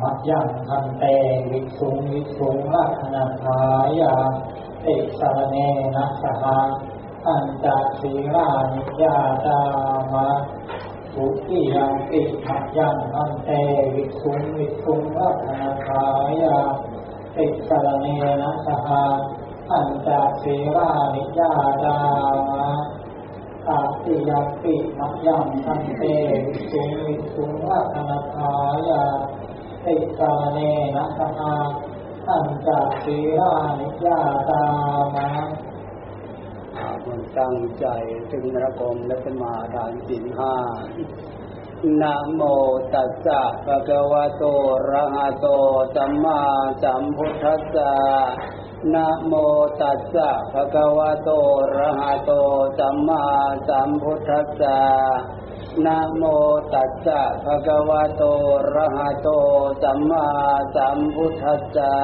มัจยังทันเตวิสุงวิสุงลักขณทายาติสารเนนะสหาอันจะสีรานิยาตามาสุขียังติมัจยังทันเตวิสุงวิสุงลักขณทายาติสารเนนะสหาอันจะสีรานิยาตามาตาติยาปิมัจยังทันเตวิสุงวิสุงลักขณทายา ติสาเนนะสหาอันจะสีรานิยาตามามันตั้งใจถึงระกมและสมาทานสินห้านะโมตัสสะภะคะวะโตระหะโตสัมมาสัมพุทธัสสะนะโมตัสสะภะคะวะโตระหะโตสัมมาสัมพุทธัสสะ นะโมตัสสะภะคะวะโตระหะโตสัมมาสัมพุทธัสสะ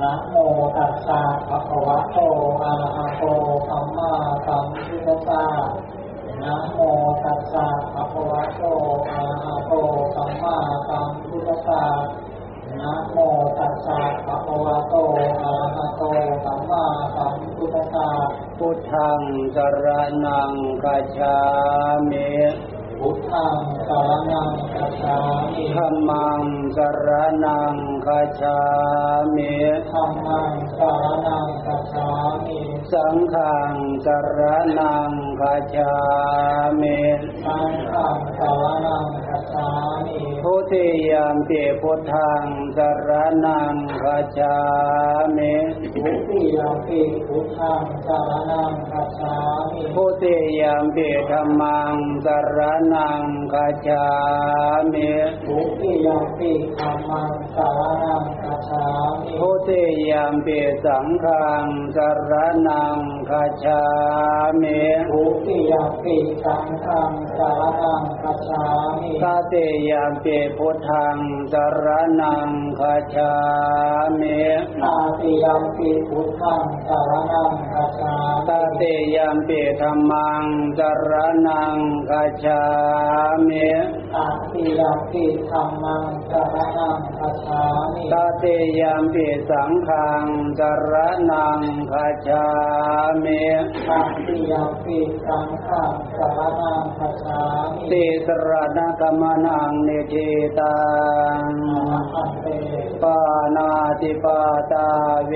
นะโมตัสสะภะคะวะโตอะระหะโตสัมมาสัมพุทธัสสะนะโมตัสสะภะคะวะโตอะระหะโตสัมมาสัมพุทธัสสะนะโมตัสสะภะคะวะโตอะระหะโตสัมมาสัมพุทธัสสะ พุทธังสรนังกัจฉามิพุทธังสารนังกัจฉามิธัมมังสรนังกัจฉามิธัมมังสารนังกัจฉามิสังฆังสรนังกัจฉามิสังฆังสารนังกัจฉามิพุทธิยามปิพุทธัง สรนังกัจฉามิทุติยมปิพุทธังสารนังคัจฉามิพุทธิยามปิธัมมังสรนังกัจฉามิทุติยมปิธัมมังสารนังคัจฉามิพุทธิยามปิสังฆังสรนัง กัจฉามิทุติยมปิสังฆังสารนังคัจฉามิตาเตยามเปพุทธังสรนังคาชามิตาติยมปิพุทธังสารนังคัจฉาตามิเตยามเปธรรมังสรนังคาชามิ ตาติยมปิธัมมังสารนังคัจฉามิตาเตยามเปสังฆังสรนังคาชามิตาติยมปิสังฆังสารนังคัจฉามิติสรณกมนังนิทิตังอะหันเตปานาติปาตาเว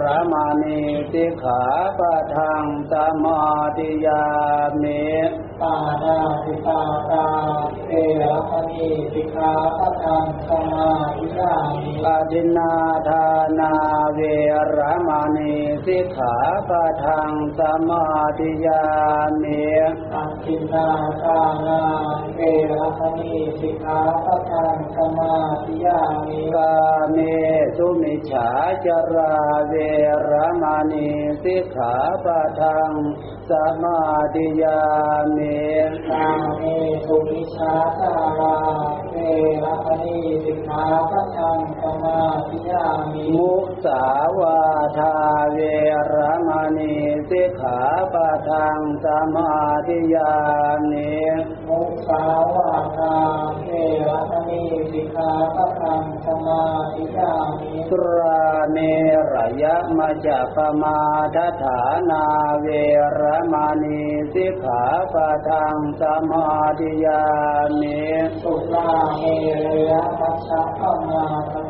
รมณีสิกขาปะทังสมาธิยามิ ปานาติปาตาเอระมณีสิกขาปะทังสมาธิยามิปาทินนาทานาเวรมณีสิกขาปะทังสมาธิยามิอันตินาทานาเอระมณีสิกขาปะทังสมาธิยามิกาเมสุมิฉาจาราเวรมณีสิกขาปะทังสมาธิยามิตังเมสุมิชาตาราเอระมณีสิกขาปะทังกมาธิยามิมุสาวาทาเวรมณีสิกขาปะทังสมาธิยามิ สาวาทาเทระมณีสิกขาปะทังสมาธิยามิตราเนรยะมัจจปมาทฐานาเวรมณีสิกขาปะทังสมาธิยามิสุราเมรยะมัชฌะปมาทฐานา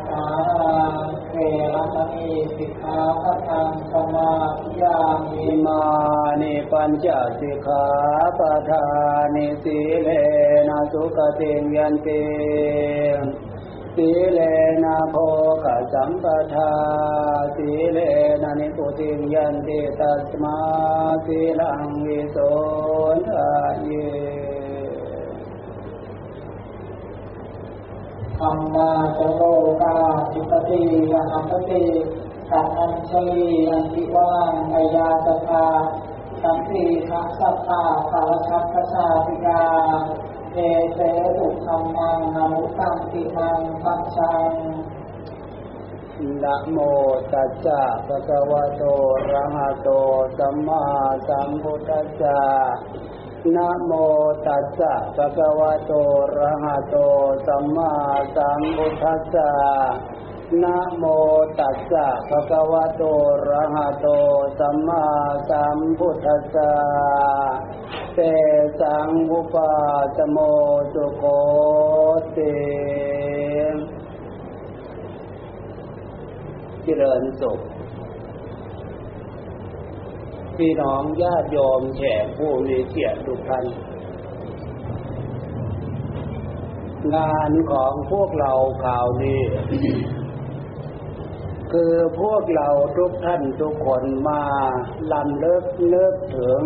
เวรมณีสิกขาปะทังสมาธิยามิมานิปัญจสิกขาปะทานิสีเลนะสุขติยันติสีเลนะโภคสัมปทาสีเลนะนิพุติยันติตัสมาสีลังวิโสทะเย ธรรมาสโลกาจิปติยหัมปติสัพพัญชลีอันติวังอายาสภาสัมปีทัสสะภาภารชัพพชาติกาเอเสตุธรรมังนามุตังติมังปัญชังนะโมตัสสะภะคะวะโตอะระหะโตสัมมาสัมพุทธัสสะ นะโมตัสสะภะคะวะโตอระหะโตสัมมาสัมพุทธัสสะนะโมตัสสะภะคะวะโตอระหะโตสัมมาสัมพุทธัสสะเตสังอุปาสโมสุโคติเจริญสุข พี่น้องญาติโยมแขกผู้มีเกียรติทุกท่านงานของพวกเราข่าวนี้ คือพวกเราทุกท่านทุกคนมาลำเลิกเลิกถึง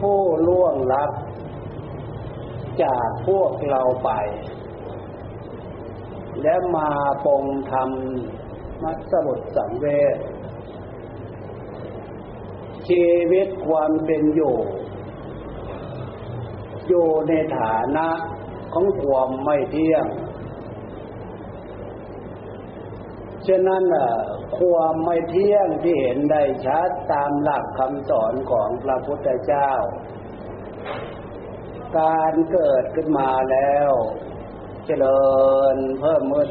ผู้ล่วงลับ จากพวกเราไป และมาปงทำมัสมุดสังเวช ชีวิตความเป็นอยู่ อยู่ในฐานะของความไม่เที่ยง ฉะนั้นความไม่เที่ยงที่เห็นได้ชัดตามหลักคำสอนของพระพุทธเจ้า การเกิดขึ้นมาแล้ว เจริญเพิ่มเพิ่ม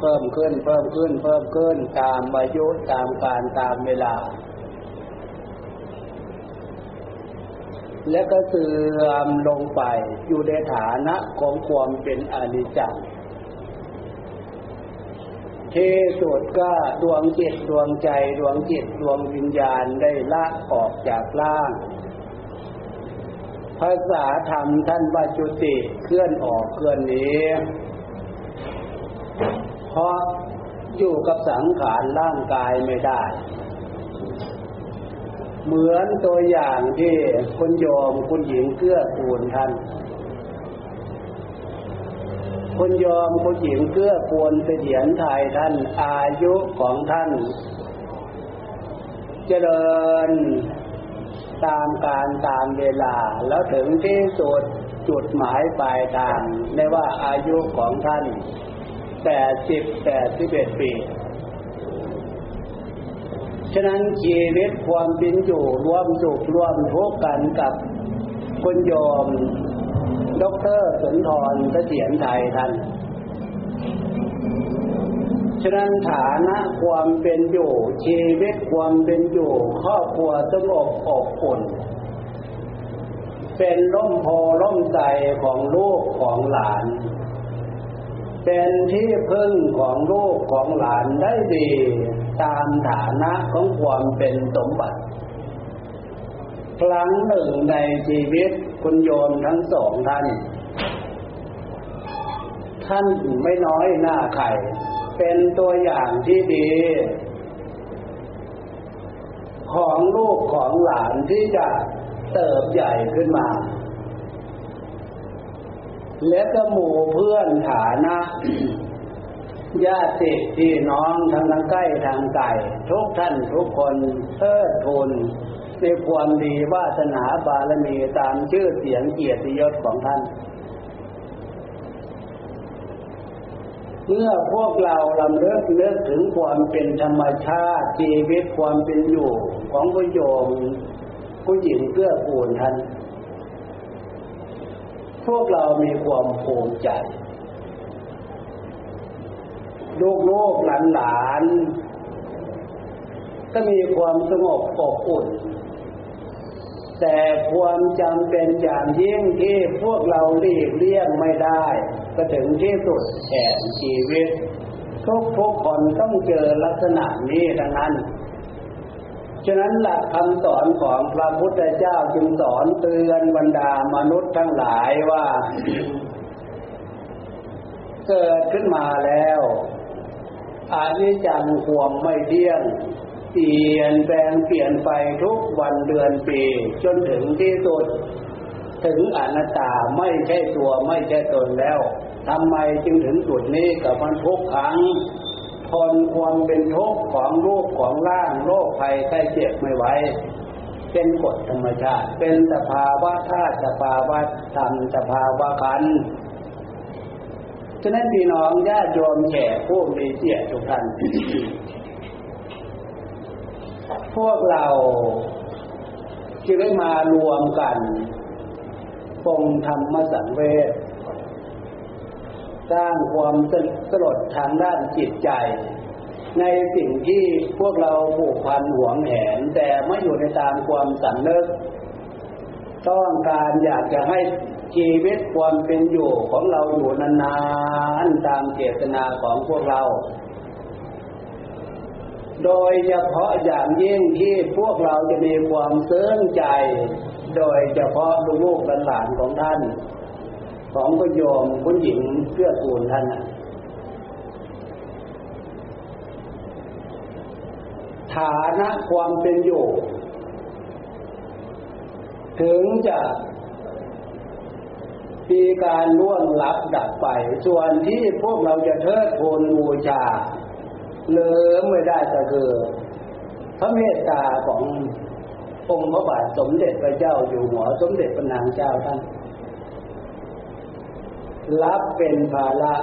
เพิ่มขึ้นเพิ่มขึ้นเพิ่มขึ้นตามอายุตามการตามเวลา และก็เสื่อมลงไปอยู่ในฐานะของความเป็นอนิจจังที่สุดก็ดวงจิตดวงใจดวงจิตดวงวิญญาณได้ละออกจากร่าง ภาษาธรรมท่านว่าจุติเคลื่อนออกเคลื่อนนี้เพราะอยู่กับสังขารร่างกายไม่ได้ เหมือนตัวอย่างที่คุณโยมคุณหญิงเกื้อกูลท่าน คุณโยมคุณหญิงเกื้อกูลเสถียรไทยท่านอายุของท่าน เจริญตามการตามเวลาแล้วถึงที่สุดจุดหมายปลายทางในว่าอายุของท่านแปดสิบแปดสิบเอ็ดปี ฉะนั้นชีวิตความเป็นอยู่ร่วมสุขร่วมทุกข์กันกับคุณโยมดรสุนทรเสถียรไทยท่านฉะนั้นฐานะความเป็นอยู่ชีวิตความเป็นอยู่ครอบครัวสงบอบอุ่นเป็นร่มโพร่มใจของลูกของหลาน เป็นที่พึ่งของลูกของหลานได้ดี ตามฐานะของความเป็นสมบัติ ครั้งหนึ่งในชีวิตคุณโยมทั้งสองท่าน ท่านไม่น้อยหน้าใครเป็นตัวอย่างที่ดี ของลูกของหลานที่จะเติบใหญ่ขึ้นมา และก็หมู่เพื่อนฐานะ ญาติพี่น้องทั้งทางใกล้ทางไกลทุกท่านทุกคนเทิดทูนในความดีวาสนาบารมีตามชื่อเสียงเกียรติยศของท่าน เมื่อพวกเราลำเลิกเลิกถึงความเป็นธรรมชาติชีวิตความเป็นอยู่ของผู้โยมผู้หญิงเกื้อกูลท่าน พวกเรามีความภูมิใจ ลูกลูกหลานหลานก็มีความสงบอบอุ่น แต่ความจำเป็นอย่างยิ่งที่พวกเราหลีกเลี่ยงไม่ได้ ก็ถึงที่สุดแห่งชีวิต ทุกทุกคนต้องเจอลักษณะนี้ดังนั้น ฉะนั้นหลักคำสอนของพระพุทธเจ้าจึงสอนเตือนบรรดามนุษย์ทั้งหลายว่า เกิดขึ้นมาแล้ว อานิจังความไม่เที่ยงเปลี่ยนแปลงเปลี่ยนไปทุกวันเดือนปี จนถึงที่สุด ถึงอนัตตาไม่ใช่ตัวไม่ใช่ตนแล้วทำไมจึงถึงจุดนี้กับมันทุกครั้งทนความเป็นทุกข์ของรูปของร่างโรคภัยไข้เจ็บไม่ไหวเป็นกฎธรรมชาติ เป็นสภาวะธาตุสภาวะธรรมสภาวะขัน ฉะนั้นพี่น้องญาติโยมแขกผู้มีเกียรติทุกท่านพวกเราจึงได้มารวมกันปงธรรมสังเวชสร้างความสลดทางด้านจิตใจ ในสิ่งที่พวกเราผูกพันหวงแหน แต่ไม่อยู่ในตามความสำนึกต้องการอยากจะให้ ชีวิตความเป็นอยู่ของเราอยู่นานๆตามเจตนาของพวกเรา โดยเฉพาะอย่างยิ่งที่พวกเราจะมีความเสื่อมใจ โดยเฉพาะลูกหลานของท่าน ของพระโยมผู้หญิงเพื่อกูลท่านฐานะความเป็นอยู่ ถึงจะ มีการล่วงลับดับไป ส่วนที่พวกเราจะเทิดทูนบูชาเลืมไม่ได้ก็คือพระเมตตาขององค์พระบาทสมเด็จพระเจ้าอยู่หัวสมเด็จพระนางเจ้าท่าน รับเป็นภาระ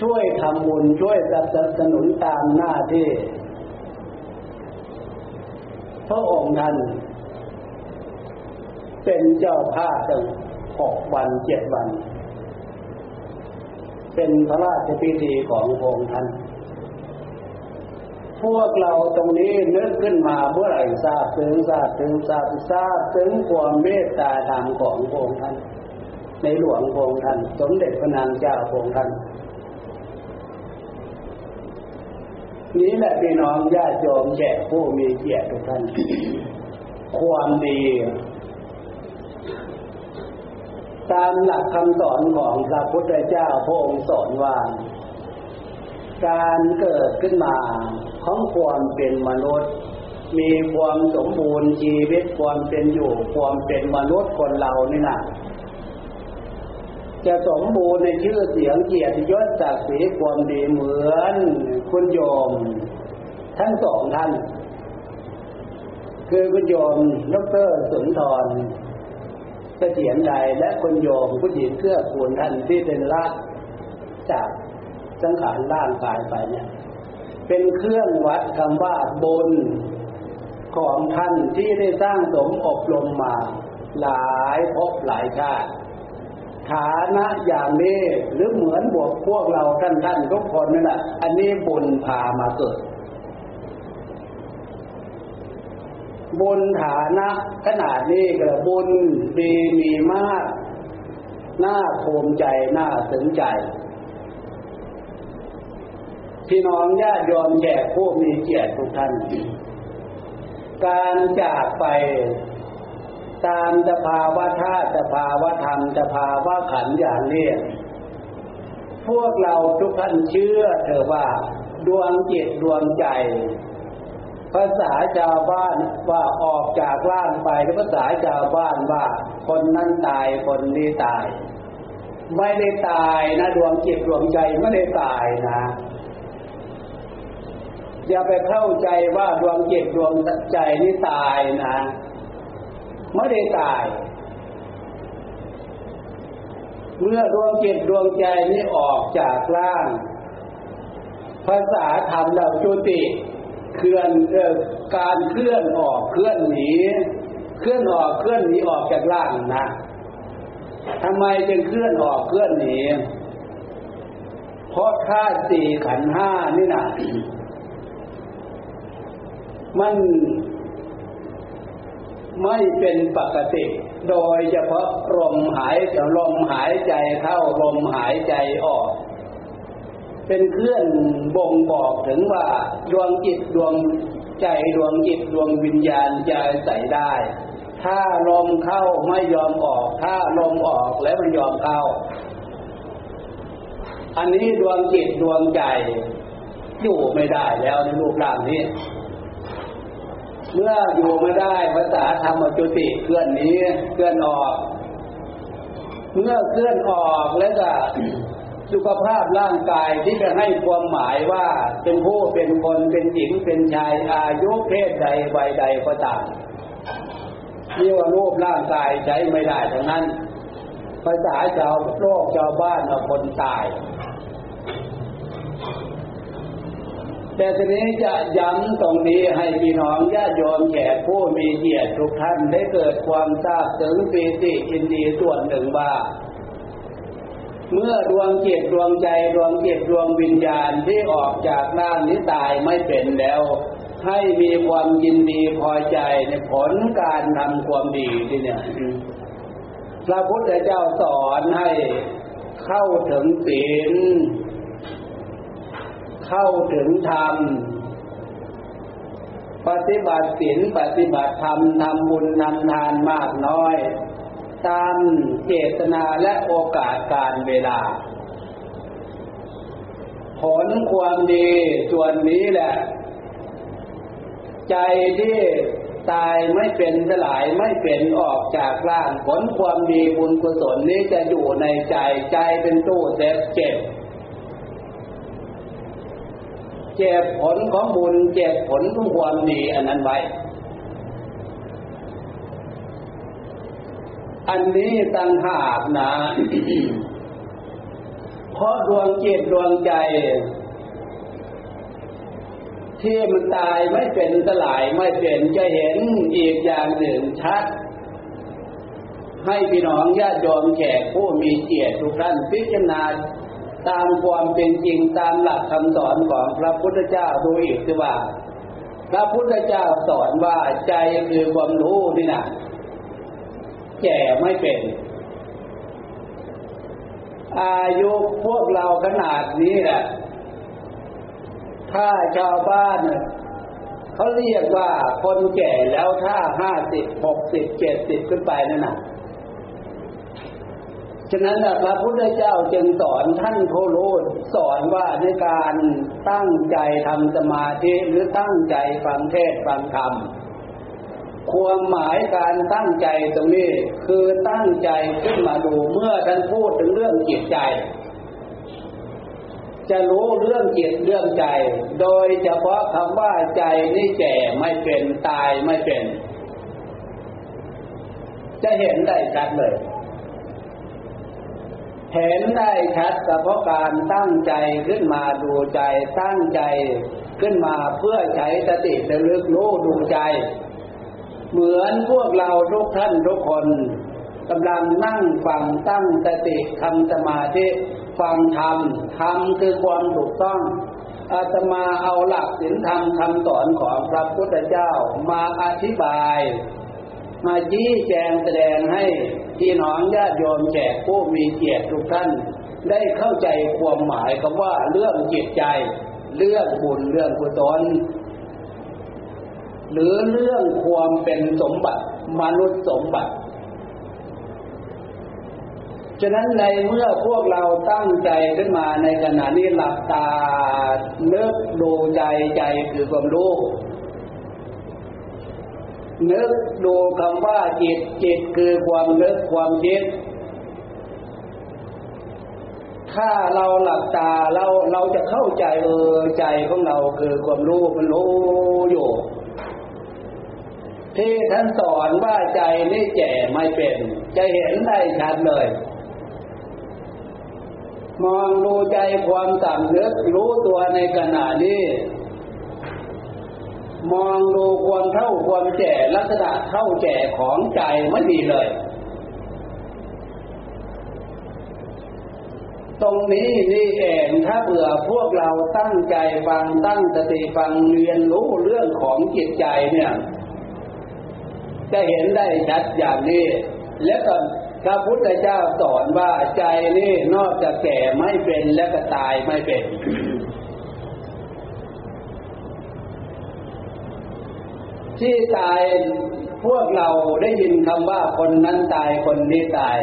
ช่วยทำบุญช่วยสนับสนุนตามหน้าที่ พระองค์ท่าน เป็นเจ้าภาพตั้งหกวันเจ็ดวัน เป็นพระราชพิธีของพระองค์ท่านพวกเราตรงนี้นึกขึ้นมาเมื่อไหร่ทราบถึงทราบถึงทราบทราบถึงความเมตตาธรรมของพระองค์ท่าน ในหลวงพระองค์ท่าน สมเด็จพระนางเจ้าพระองค์ท่านนี้แหละพี่น้องญาติโยมแขกผู้มีเกียรติทุกท่าน ความดี ตามหลักคำสอนของพระพุทธเจ้าพระองค์สอนว่า การเกิดขึ้นมาของความเป็นมนุษย์ มีความสมบูรณ์ชีวิตความเป็นอยู่ความเป็นมนุษย์คนเรานี่นะจะสมบูรณ์ในชื่อเสียงเกียรติยศศักดิ์ศรีความดีเหมือนคุณโยม ทั้งสองท่าน คือคุณโยมดรสุนทร เสถียรใดและคนโยมผู้หญิงเกื้อกูลท่านที่เป็นละจากสังขารร่างกายไปเนี่ย เป็นเครื่องวัดคำว่าบุญของท่านที่ได้สร้างสมอบรมมา หลายภพหลายชาติฐานะอย่างนี้หรือเหมือนบวกพวกเราท่านท่านทุกคนนั่นแหละอันนี้บุญพามาเกิด บุญฐานะขนาดนี้ก็บุญดีมีมาก น่าภูมิใจ น่าสนใจ พี่น้องญาติยอมแขกผู้มีเกียรติทุกท่าน การจากไปตามสภาวะธาตุสภาวะธรรมสภาวะขันอย่างนี้พวกเราทุกท่านเชื่อเถอะว่า ดวงจิตดวงใจ ภาษาชาวบ้านว่าออกจากร่างไปภาษาชาวบ้านว่าคนนั้นตายคนนี้ตาย ไม่ได้ตายนะดวงจิตดวงใจไม่ได้ตายนะอย่าไปเข้าใจว่าดวงจิตดวงใจนี่ตายนะไม่ได้ตาย เมื่อดวงจิตดวงใจนี้ออกจากร่าง ภาษาธรรมเราจุติ เคลื่อนการเคลื่อนออกเคลื่อนหนีเคลื่อนออกเคลื่อนหนีออกจากร่างนะทำไมจึงเคลื่อนออกเคลื่อนหนีเพราะธาตุสี่ขันห้านี่นะมันไม่เป็นปกติ โดยเฉพาะลมหายลมหายใจเข้าลมหายใจออก เป็นเครื่องบ่งบอกถึงว่าดวงจิตดวงใจดวงจิตดวงวิญญาณจะใส่ได้ ถ้าลมเข้าไม่ยอมออก ถ้าลมออกแล้วมันยอมเข้า อันนี้ดวงจิตดวงใจอยู่ไม่ได้แล้วในรูปร่างนี้ เมื่ออยู่ไม่ได้ภาษาธรรมจุติเคลื่อนนี้เคลื่อนออก เมื่อเคลื่อนออกแล้วก็ สุขภาพร่างกายที่จะให้ความหมายว่าเป็นผู้เป็นคนเป็นหญิงเป็นชายอายุเพศใดวัยใดก็ตามนี่ว่ารูปร่างกายใช้ไม่ได้ทั้งนั้น ภาษาชาวโลกชาวบ้านคนตาย แต่ทีนี้จะย้ำตรงนี้ให้พี่น้องญาติโยมแขกผู้มีเกียรติทุกท่านได้เกิดความทราบถึงปีติอินดีส่วนหนึ่งว่า เมื่อดวงจิตดวงใจดวงจิตดวงวิญญาณที่ออกจากร่างนี้ตายไม่เป็นแล้ว ให้มีความยินดีพอใจในผลการทำความดีที่เนี่ยพระพุทธเจ้าสอนให้เข้าถึงศีล เข้าถึงธรรม ปฏิบัติศีลปฏิบัติธรรมทำบุญทำทานมากน้อย ตามเจตนาและโอกาสการเวลา ผลความดีส่วนนี้แหละ ใจที่ตายไม่เป็นสลายไม่เป็นออกจากร่าง ผลความดีบุญกุศลนี้จะอยู่ในใจใจเป็นตู้เซฟเจ็บเจ็บผลของบุญเจ็บผลของความดีอันนั้นไว้ อันนี้ตั้งหากนะเพราะดวงจิตดวงใจ ที่มันตายไม่เป็นสลายไม่เป็นจะเห็นอีกอย่างหนึ่งชัด ให้พี่น้องญาติโยมแขกผู้มีเกียรติทุกท่านพิจารณาตามความเป็นจริงตามหลักคำสอนของพระพุทธเจ้าดูอีกคือว่า พระพุทธเจ้าสอนว่าใจคือความรู้นี่นะ แก่ไม่เป็น อายุพวกเราขนาดนี้แหละถ้าชาวบ้านเขาเรียกว่าคนแก่แล้วถ้าห้าสิบหกสิบเจ็ดสิบขึ้นไปนั่นน่ะฉะนั้นพระพุทธเจ้าจึงสอนท่านโทโลดสอนว่าในการตั้งใจทำสมาธิหรือตั้งใจฟังเทศฟังธรรม ความหมายการตั้งใจตรงนี้คือตั้งใจขึ้นมาดูเมื่อท่านพูดถึงเรื่องจิตใจ จะรู้เรื่องจิตเรื่องใจ โดยเฉพาะคำว่าใจนี่แก่ไม่เป็นตายไม่เป็น จะเห็นได้ชัดเลย เห็นได้ชัดก็เพราะการตั้งใจขึ้นมาดูใจตั้งใจขึ้นมาเพื่อใช้สติระลึกรู้ดูใจ เหมือนพวกเราทุกท่านทุกคนกำลังนั่งฟังตั้งสติทำสมาธิฟังธรรมธรรมคือความถูกต้องอาตมาเอาหลักศีลธรรมคำสอนของพระพุทธเจ้ามาอธิบาย มาชี้แจงแสดงให้พี่น้องญาติโยมแขกผู้มีเกียรติทุกท่าน ได้เข้าใจความหมายคำว่าเรื่องจิตใจ เรื่องบุญเรื่องกุศล หรือเรื่องความเป็นสมบัติ มนุษย์สมบัติ ฉะนั้นในเมื่อพวกเราตั้งใจขึ้นมาในขณะนี้หลับตาเลิกดูใจใจคือความรู้นึกดูคำว่าจิตจิตคือความนึกความคิด ถ้าเราหลับตาเราเราจะเข้าใจเออใจของเราคือความรู้มันรู้อยู่ ที่ท่านสอนว่าใจนี่แก่ไม่เป็น จะเห็นได้ชัดเลย มองดูใจความสำนึกรู้ตัวในขณะนี้มองดูความเท่าความแก่ลักษณะเท่าแก่ของใจไม่มีเลย ตรงนี้นี่เองถ้าเผื่อพวกเราตั้งใจฟังตั้งสติฟังเรียนรู้เรื่องของจิตใจเนี่ย จะเห็นได้ชัดอย่างนี้ และก็พระพุทธเจ้าสอนว่าใจนี่นอกจากแก่ไม่เป็นและก็ตายไม่เป็น ที่ตายพวกเราได้ยินคำว่าคนนั้นตายคนนี้ตาย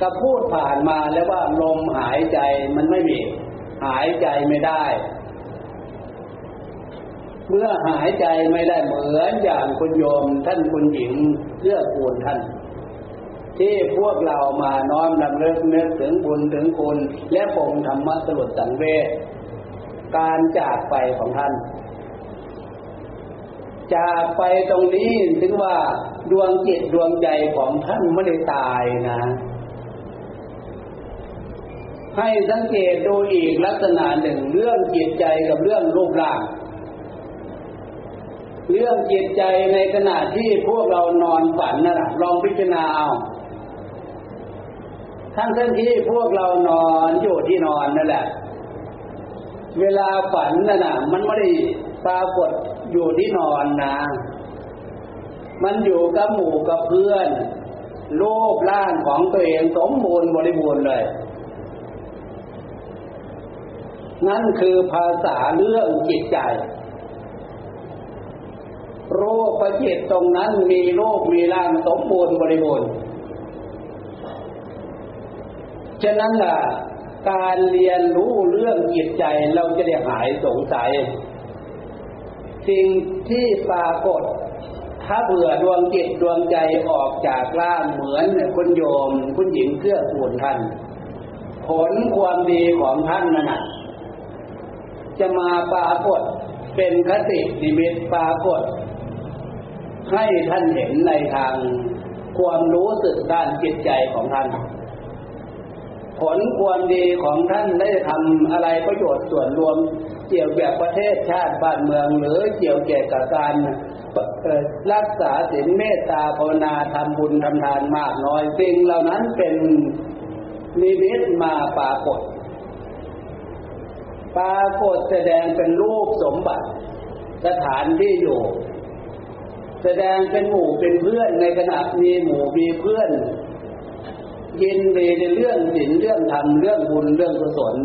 ก็พูดผ่านมาแล้วว่าลมหายใจมันไม่มี หายใจไม่ได้ เมื่อหายใจไม่ได้เหมือนอย่างคุณโยมท่านคุณหญิงเพื่อคูณท่าน ที่พวกเรามาน้อมนำเลิกนึกถึงบุญถึงคุณ และปงธรรมะสรุปสังเวชการจากไปของท่าน จากไปตรงนี้ถึงว่าดวงจิตดวงใจของท่านไม่ได้ตายนะ ให้สังเกตดูอีกลักษณะหนึ่งเรื่องจิตใจกับเรื่องรูปร่าง เรื่องจิตใจในขณะที่พวกเรานอนฝันนะลองพิจารณาเอาทั้งทั้งที่พวกเรานอนอยู่ที่นอนนั่นแหละ เวลาฝันนั่นน่ะ มันไม่ได้ปรากฏอยู่ที่นอนนะมันอยู่กับหมู่กับเพื่อนรูปร่างของตัวเองสมบูรณ์บริบูรณ์เลย นั่นคือภาษาเรื่องจิตใจ รคประจิตตรงนั้นมีโรคมีร่างสมบูรณ์บริบูรณ์ ฉะนั้นล่ะ การเรียนรู้เรื่องจิตใจเราจะได้หายสงสัย สิ่งที่ปรากฏ ถ้าเบื่อดวงจิตดวงใจออกจากร่างเหมือนคุณโยมคุณหญิงเกื้อกูลท่าน ผลความดีของท่านนั่นนะจะมาปรากฏเป็นคตินิมิตปรากฏ ให้ท่านเห็นในทางความรู้สึกด้านจิตใจของท่าน ผลความดีของท่านได้ทำอะไรประโยชน์ส่วนรวม เกี่ยวกับประเทศชาติบ้านเมือง หรือเกี่ยวกับการรักษาศีลเมตตาภาวนาทำบุญทำทานมากน้อยสิ่งเหล่านั้นเป็นนิมิตมาปรากฏ ปรากฏแสดงเป็นรูปสมบัติ สถานที่อยู่ แสดงเป็นหมู่เป็นเพื่อนในขณะมีหมู่มีเพื่อน ยินดีในเรื่องศีลเรื่องธรรมเรื่องบุญเรื่องกุศล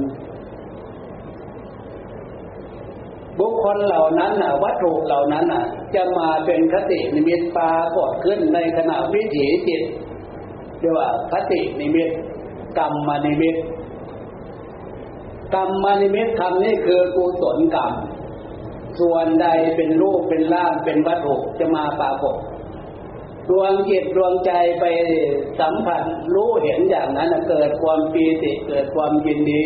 บุคคลเหล่านั้นน่ะ วัตถุเหล่านั้นน่ะ จะมาเป็นคตินิมิตปรากฏขึ้นในขณะวิถีจิตเรียกว่าคตินิมิตกรรมนิมิตกรรมนิมิตคำนี้คือกุศลกรรม ส่วนใดเป็นรูปเป็นร่างเป็นวัตถุจะมาปรากฏดวงจิตดวงใจไปสัมผัสรู้เห็นอย่างนั้นเกิดความปีติเกิดความยินดี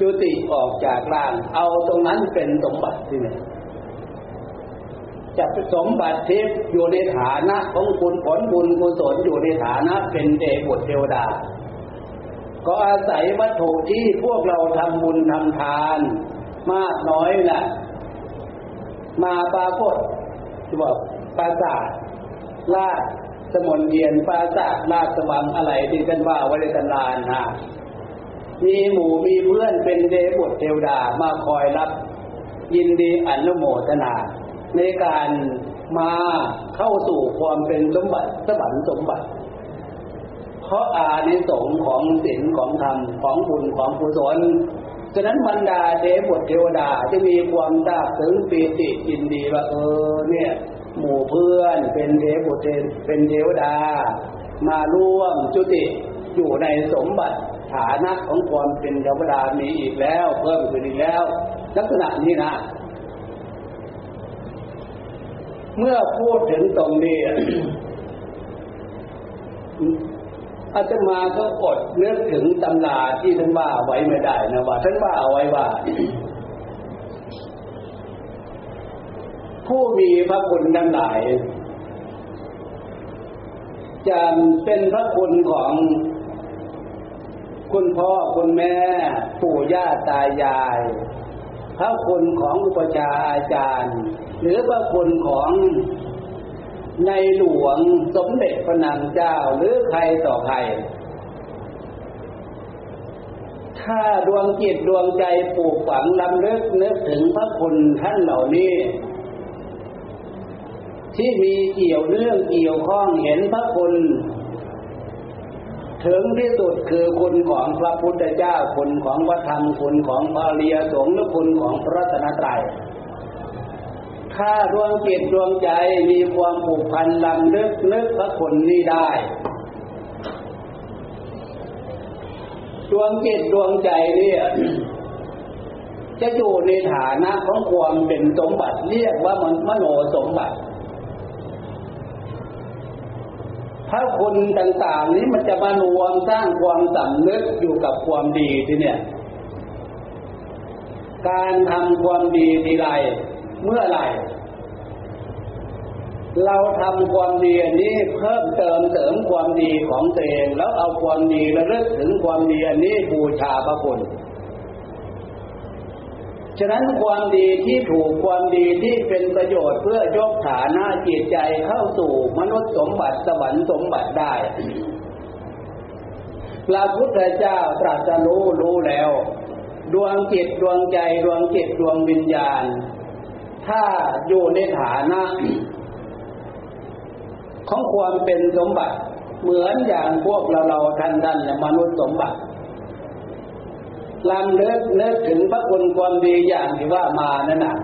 จุติออกจากร่าง เอาตรงนั้นเป็นสมบัติที่นี่จะเป็นสมบัติทิพย์อยู่ในฐานะของคุณผลบุญกุศลอยู่ในฐานะเป็นเทบุตรเทวดา ก็อาศัยวัตถุที่พวกเราทำบุญทำทาน มากน้อยนะ่ะ มาปรากฏว่าปราสาทลาดสมนเยียนปราสาทลาดสวังอะไรที่กันว่าวัยตลานนะมีหมู่มีเพื่อนเป็นเดบุตรเทวดามาคอยรับ ยินดีอนุโมทนา ในการมาเข้าสู่ความเป็นสมบัติสวรรค์สมบัติ เพราะอาในสงของศีลของธรรมของบุญของกุศล ฉะนั้นบรรดาเทพบุตรเทวดาจะมีความทราบถึงปีติยินดีว่าเออเนี่ย หมู่เพื่อนเป็นเทพบุตรเป็นเทวดา มาร่วมจุติอยู่ในสมบัติฐานะของความเป็นเทวดามีอีกแล้ว เพิ่มขึ้นอีกแล้ว ลักษณะนี้นะ เมื่อพูดถึงตรงนี้ อาตมาก็อดนึกถึงตำราที่ท่านว่าไว้ไม่ได้นะว่าท่านว่าเอาไว้ว่า ผู้มีพระคุณทั้งหลายจะเป็นพระคุณของคุณพ่อคุณแม่ ปู่ย่าตายาย พระคุณของอุปชาอาจารย์ หรือพระคุณของ ในหลวงสมเด็จพระนางเจ้าหรือใครต่อใคร ถ้าดวงจิตดวงใจปลูกฝังลำลึกนึกถึงพระคุณท่านเหล่านี้ ที่มีเกี่ยวเรื่องเกี่ยวข้องเห็นพระคุณ ถึงที่สุดคือคุณของพระพุทธเจ้าคุณของพระธรรมคุณของพระเรียสงฆ์หรือคุณของพระรัตนตรัย ถ้าดวงจิตดวงใจมีความผูกพันลำลึกนึกพระคุณนี้ได้ ดวงจิตดวงใจเนี่ยจะอยู่ในฐานะของความเป็นสมบัติเรียกว่ามันมโนสมบัติ พระคุณต่าง ๆ นี้มันจะมารวมสร้างความสำนึกอยู่กับความดีที่เนี่ย การทำความดีทีไร เมื่อไหร่ เราทำความดีนี้เพิ่มเติมเสริมความดีของตัวเองแล้วเอาความดีและลิกถึงความดีอันนี้บูชาพระคุณฉะนั้นความดีที่ถูกความดีที่เป็นประโยชน์เพื่อยกฐานะจิตใจเข้าสู่มนุษย์สมบัติสวรรค์สมบัติได้พระพุทธเจ้าตรัสรู้รู้แล้ว ดวงจิตดวงใจดวงจิตดวงวิญญาณ ถ้าอยู่ในฐานะ ของความเป็นสมบัติ เหมือนอย่างพวกเราเราท่านท่านมนุษย์สมบัติลำเลิกเลิกถึงพระคุณความดีอย่างที่ว่ามานั่นน่ะ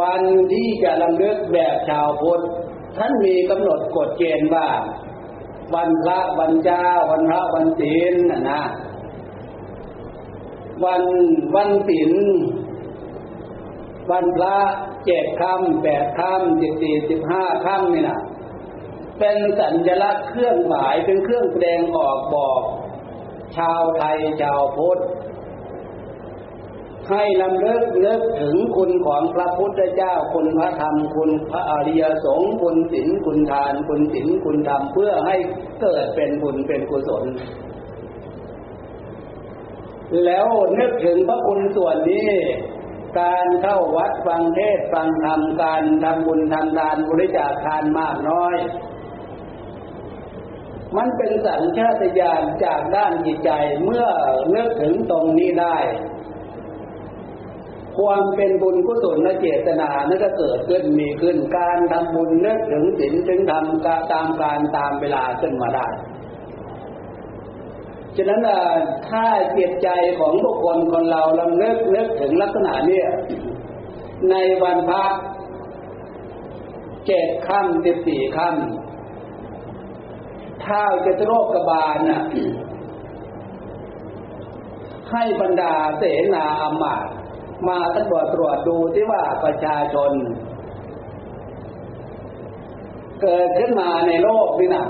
วันที่จะลำเลิกแบบชาวพุทธท่านมีกำหนดกฎเกณฑ์ว่า วันพระวันเจ้า วันพระวันศีลน่ะนะวันวันศีล วันพระเจ็ดค่ำแปดค่ำสิบสี่สิบห้าค่ำนี่นะเป็นสัญลักษณ์เครื่องหมายเป็นเครื่องแสดงออกบอก ชาวไทยชาวพุทธให้ลำเลิกเลิกถึงคุณของพระพุทธเจ้าคุณพระธรรมคุณพระอริยสงฆ์คุณศีลคุณทานคุณศีลคุณธรรมเพื่อให้เกิดเป็นบุญเป็นกุศล แล้วนึกถึงพระคุณส่วนนี้ การเข้าวัดฟังเทศฟังธรรมการทำบุญทำทานบริจาคทานมากน้อย มันเป็นสัญชาตญาณจากด้านจิตใจเมื่อเนึกถึงตรงนี้ได้ ความเป็นบุญกุศลและเจตนานั่นก็เกิดขึ้นมีขึ้นการทำบุญเนึกถึงศีลถึงทำตามการตามเวลาขึ้นมาได้ ฉะนั้นถ้าจิตใจของบุคคลคนเราลำเลิกนึกถึงลักษณะนี้ในวันพระเจ็ดค่ำสิบสี่ค่ำท้าเจตโรคกบาลน่ะให้บรรดาเสนาอำมาตย์มาตรวจตรวจดูที่ว่าประชาชน เกิดขึ้นมาในโลกนี่นะ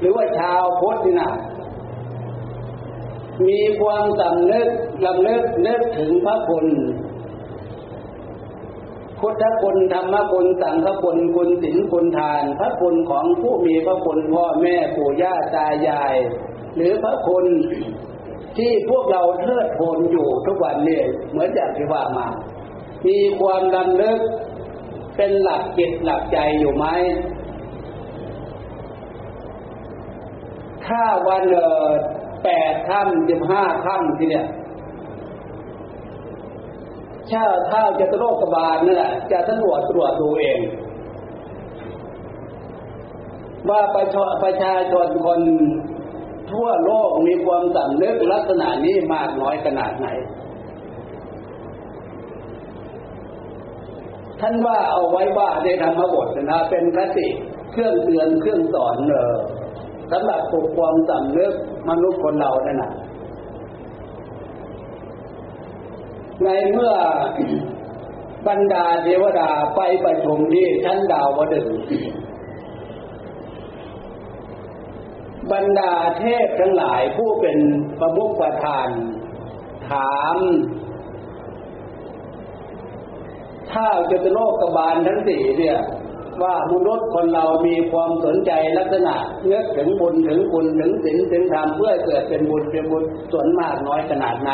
หรือว่าชาวพุทธนี่นะ มีความสำนึกลำลึกนึกถึงพระคุณพุทธคุณธรรมคุณสังฆคุณคุณศีลคุณทาน พระคุณของผู้มีพระคุณพ่อแม่ปู่ย่าตายาย หรือพระคุณที่พวกเราเทิดทูนอยู่ทุกวันนี้เหมือนอย่างที่ว่ามา มีความลำลึกเป็นหลักจิตหลักใจอยู่ไหมถ้าวันเออ แปดค่ำสิบห้าค่ำทีเนี่ยชาถ้าจะโรคบาลนั่นแหละจะตรวจตรวจดูเอง ว่าประชาประชาชนคนทั่วโลกมีความสำนึกลักษณะนี้มากน้อยขนาดไหน ท่านว่าเอาไว้ว่าในธรรมบทนะเป็นคติเครื่องเตือนเครื่องสอนเออสำหรับปลุกความสำนึก มนุษย์คนเราเนี่ยนะในเมื่อบรรดาเทวดาไปประชุมที่ชั้นดาวดึงบรรดาเทพทั้งหลายผู้เป็นประมุขประธาน ถามถ้าจะเป็นโลกกบาลทั้งสี่เนี่ย ว่ามนุษย์คนเรามีความสนใจลักษณะเนื้อถึงบุญถึงคุณถึงศีลถึงธรรมเพื่อเกิดเป็นบุญเป็นบุญส่วนมากน้อยขนาดไหน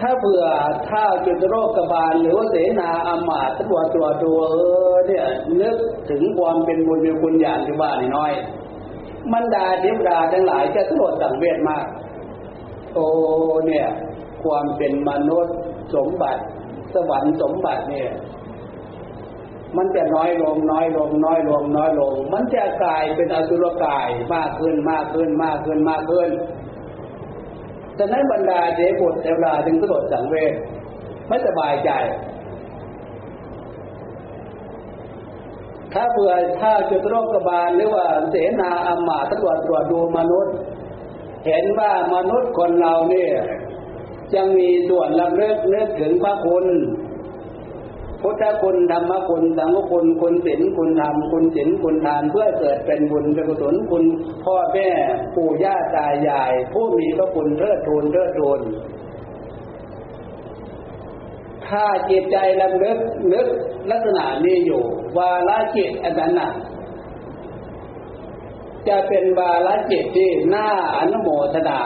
ถ้าเผื่อถ้าจุดโรคกบาลหรือว่าเสนาอามาตตัวตัวตัวเออเนี่ยนึกถึงความเป็นบุญเป็นคุณอย่างที่ว่านี่น้อยมันดาเทวดาทั้งหลายจะสลดสังเวชมาก โอ้เนี่ย ความเป็นมนุษย์สมบัติ สวรรค์สมบัติเนี่ย มันจะน้อยลงน้อยลง น้อยลง น้อยลง มันจะกลายเป็นอสุรกายมากขึ้นมากขึ้นมากขึ้นมากขึ้นฉะนั้นบรรดาเทพบุตรเทวดาจึงสลดสังเวชไม่สบายใจ ถ้าเผื่อถ้าจุดโรคกบาลหรือว่าเสนาอามาตรวจตรวจดูมนุษย์ เห็นว่ามนุษย์คนเราเนี่ยยังมีส่วนลำเลิกเลิกถึงพระคุณ พุทธคุณธรรมคุณสังฆคุณคุณศีลคุณธรรมคุณศีลคุณทานเพื่อเกิดเป็นบุญเป็นกุศลคุณ พ่อแม่ปู่ย่าตายาย ผู้มีพระคุณเทิดทูนเทิดทูนถ้าจิตใจลำลึกนึกลักษณะนี้อยู่ วาลจิตอันนั้นนะจะเป็นวาลจิตที่น่าอนุโมทนา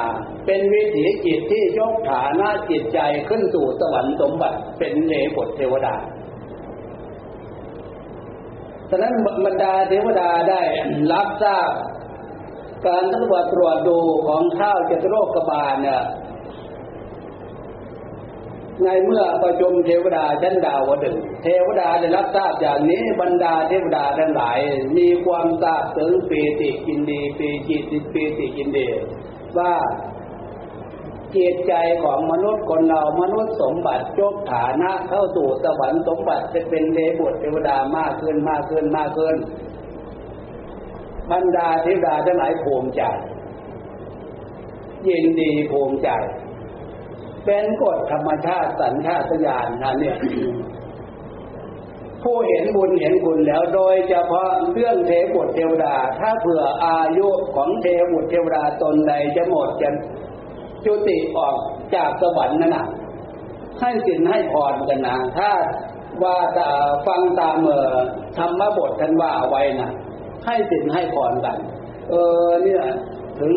เป็นวิถีจิตที่ยกฐานะจิตใจขึ้นสู่สวรรค์สมบัติเป็นเทพเทวดา ฉะนั้นบรรดาเทวดาได้รับทราบ การตรวจตรวจดูของข้าวเจตโรคกบาลเนี่ยในเมื่อประชุมเทวดาชั้นดาวดึงเทวดาได้รับทราบอย่างนี้บรรดาเทวดาทั้งหลาย มีความทราบถึงปีติกินดีปีจิตปีติกินดีว่า จิตใจของมนุษย์คนเรามนุษย์สมบัติยกฐานะ เข้าสู่สวรรค์สมบัติจะเป็นเทบุตรเทวดามากขึ้นมากขึ้นมากขึ้น บรรดาเทวดาทั้งหลายภูมิใจยินดีภูมิใจ เป็นกฎธรรมชาติสัญชาตญาณนะเนี่ยผู้เห็นบุญเห็นคุณแล้วโดยเฉพาะเรื่องเทบุตรเทวดา ถ้าเผื่ออายุของเทบุตรเทวดาตนใดจะหมดจะ จุติออกจากสวรรค์นั่นนะให้สินให้พรกันนะถ้าว่าจะฟังตามเออธรรมบทท่านว่าไว้นะให้สินให้พรกัน เออเนี่ยถึง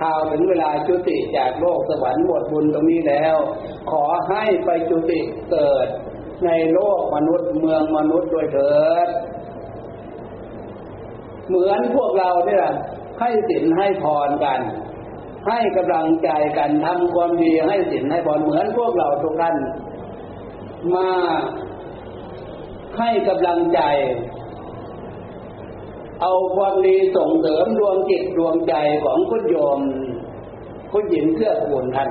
ข่าวถึงเวลาจุติจากโลกสวรรค์หมดบุญตรงนี้แล้ว ขอให้ไปจุติเกิดในโลกมนุษย์เมืองมนุษย์โดยเถิด เหมือนพวกเราเนี่ยให้สินให้พรกัน ให้กำลังใจกันทำความดีให้สินให้บอลเหมือนพวกเราทุกท่านมาให้กำลังใจ เอาความดีส่งเสริมดวงจิตดวงใจของคุณโยม คุณหญิงเกื้อกูลท่าน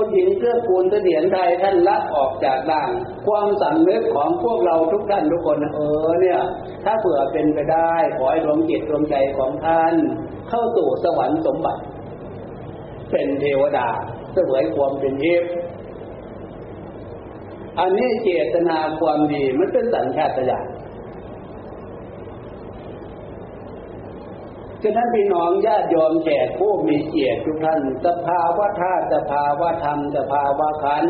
คุณหญิงเกื้อกูลเสถียรไทยท่านละออกจากด่าง ความสำนึกของพวกเราทุกท่านทุกคนเออเนี่ย ถ้าเผื่อเป็นไปได้ขอให้ดวงจิตดวงใจของท่าน เข้าสู่สวรรค์สมบัติ เป็นเทวดาเสวยความเป็นเทพอันนี้เจตนาความดีมันเป็นสัญชาตญาณ ฉะนั้นพี่น้องญาติโยมแขกผู้มีเกียรติทุกท่านสภาวะธาตุสภาวะธรรมสภาวะขัน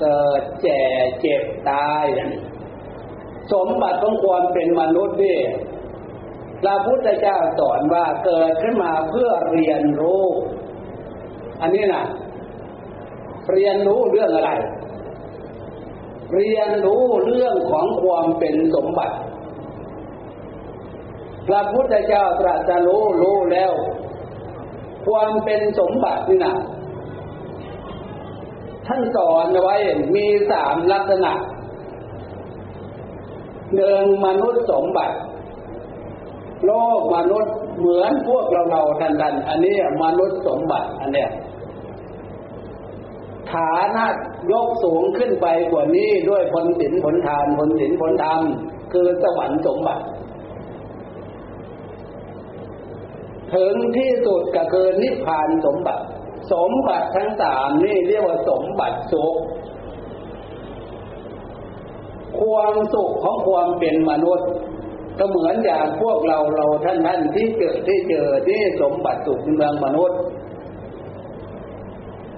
เกิดแก่เจ็บตาย สมบัติของความเป็นมนุษย์นี่พระพุทธเจ้าสอนว่าเกิดขึ้นมาเพื่อเรียนรู้ อันนี้นะเรียนรู้เรื่องอะไร เรียนรู้เรื่องของความเป็นสมบัติ พระพุทธเจ้าตรัสรู้รู้แล้ว ความเป็นสมบัตินี่นะท่านสอนไว้มีสามลักษณะหนึ่งมนุษย์สมบัติ โลกมนุษย์เหมือนพวกเราเราทันทันอันนี้มนุษย์สมบัติอันเนี้ยฐานะยกสูงขึ้นไปกว่านี้ด้วยผลศีลผลทานผลศีลผลธรรมคือสวรรค์สมบัติ ถึงที่สุดก็คือนิพพานสมบัติ สมบัติทั้งสามนี่เรียกว่าสมบัติสุข ความสุขของความเป็นมนุษย์ ก็เหมือนอย่างพวกเราเราท่านท่านที่เกิดที่เจอที่สมบัติสุขในเมืองมนุษย์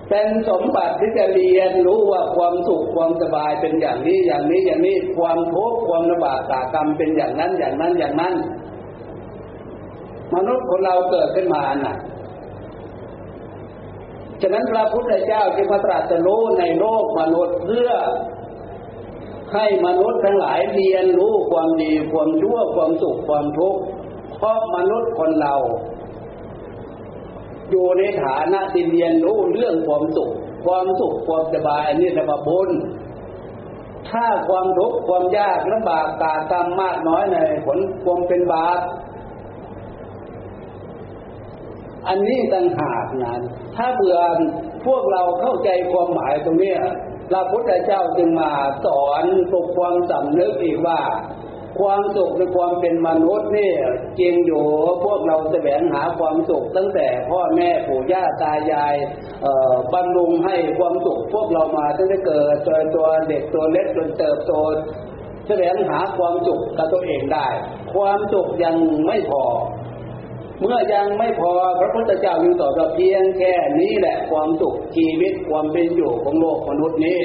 เป็นสมบัติที่จะเรียนรู้ว่าความสุขความสบายเป็นอย่างนี้อย่างนี้อย่างนี้ความทุกข์ความลำบากตากรรมเป็นอย่างนั้นอย่างนั้นอย่างนั้น มนุษย์ของเราเกิดขึ้นมาน่ะ ฉะนั้นพระพุทธเจ้าจึงมาตรัสรู้ในโลกมนุษย์เพื่อให้มนุษย์ทั้งหลายเรียนรู้ความดีความชั่วความสุขความทุกข์เพราะมนุษย์คนเรา อยู่ในฐานะที่เรียนรู้เรื่องความสุข ความสุขความสบายนนี้เรียกว่าบุญถ้าความทุกข์ความยากลำบากตากรรมมากน้อยในผลความเป็นบาป อันนี้ต่างหากนั้น ถ้าเบื่อพวกเราเข้าใจความหมายตรงนี้พระพุทธเจ้าจึงมาสอนปลุกความสำนึกอีกว่า ความสุขในความเป็นมนุษย์นี่จริงอยู่พวกเราแสวงหาความสุขตั้งแต่พ่อแม่ปู่ย่าตายายบำรุงให้ความสุขพวกเรามาตั้งแต่เกิดตัวตัวเด็กตัวเล็กจนเติบโตแสวงหาความสุขกับตัวเองได้ ความสุขยังไม่พอ เมื่อยังไม่พอพระพุทธเจ้ายังตอบว่าเพียงแค่นี้แหละความสุขชีวิตความเป็นอยู่ของโลกมนุษย์นี้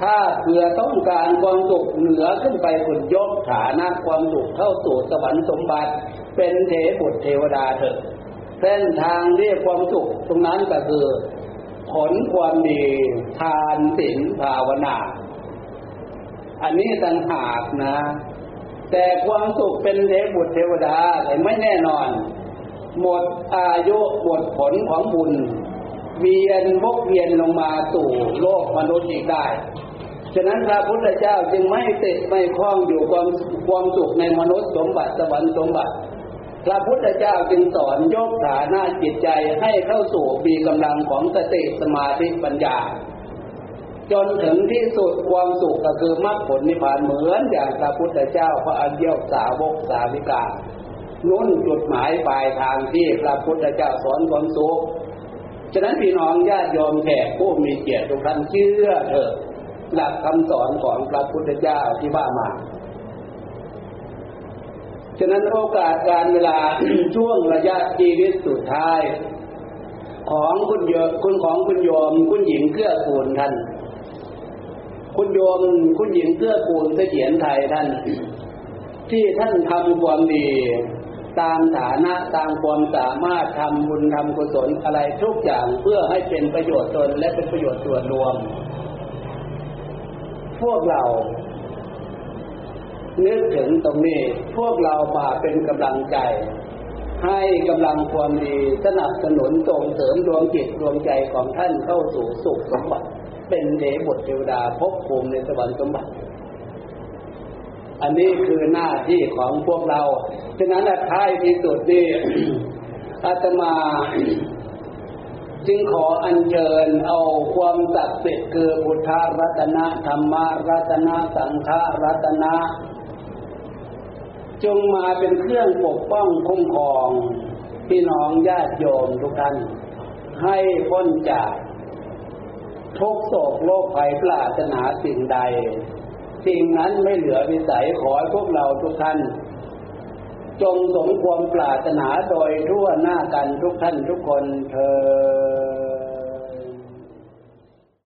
ถ้าเผื่อต้องการความสุขเหนือขึ้นไปคุณยกฐานะความสุขเข้าสู่สวรรค์สมบัติ เป็นเทพุตรเทวดาเถอะเส้นทางเรียกความสุขตรงนั้นก็คือ ผลความดีทานศีลภาวนา อันนี้ต่างหากนะ แต่ความสุขเป็นเทบุตรเทวดาแต่ไม่แน่นอน หมดอายุหมดผลของบุญ เวียนวกเวียนลงมาสู่โลกมนุษย์อีกได้ ฉะนั้นพระพุทธเจ้าจึงไม่ติดไม่คล้องอยู่ความความสุขในมนุษย์สมบัติสวรรค์สมบัติ พระพุทธเจ้าจึงสอนยกฐานะจิตใจให้เข้าสู่มีกำลังของสติสมาธิปัญญา จนถึงที่สุดความสุขก็คือมรรคผลนิพพานเหมือนอย่างพระพุทธเจ้าพระอัญเยกสาวกสาวิกานุ่นจุดหมายปลายทางที่พระพุทธเจ้าสอนความสุข ฉะนั้นพี่น้องญาติโยมแขกผู้มีเกียรติทุกท่านเชื่อเถอะหลักคำสอนของพระพุทธเจ้าที่ว่ามา ฉะนั้นโอกาสการเวลาช่วงระยะชีวิตสุดท้าย ของคุณโยคุณของคุณโยมคุณหญิงเกื้อกูลท่าน คุณโยมคุณหญิงเกื้อกูลเสถียรไทยท่าน ที่ท่านทำความดี ตามฐานะตามความสามารถทำบุญทำกุศลอะไรทุกอย่างเพื่อให้เป็นประโยชน์ตนและเป็นประโยชน์ส่วนรวม พวกเรานึกถึงตรงนี้พวกเรามาเป็นกำลังใจ ให้กำลังความดีสนับสนุนส่งเสริมดวงจิตดวงใจของท่านเข้าสู่สุขสมบัติ เป็นเดบุตรเทวดาภพภูมิในสวรรค์สมบัติ อันนี้คือหน้าที่ของพวกเรา ฉะนั้นท้ายที่สุดนี่อาตมาจึงขออัญเชิญเอาความศักดิ์สิทธิ์คือพุทธรัตนะธรรมรัตนะสังฆรัตนะ จงมาเป็นเครื่องปกป้องคุ้มครองพี่น้องญาติโยมทุกท่านให้พ้นจาก ทุกโศกโรคภัยปราศนาสิ่งใด สิ่งนั้นไม่เหลือวิสัยขอให้พวกเราทุกท่าน จงสมความปรารถนาโดยทั่วหน้ากันทุกท่านทุกคนเธอ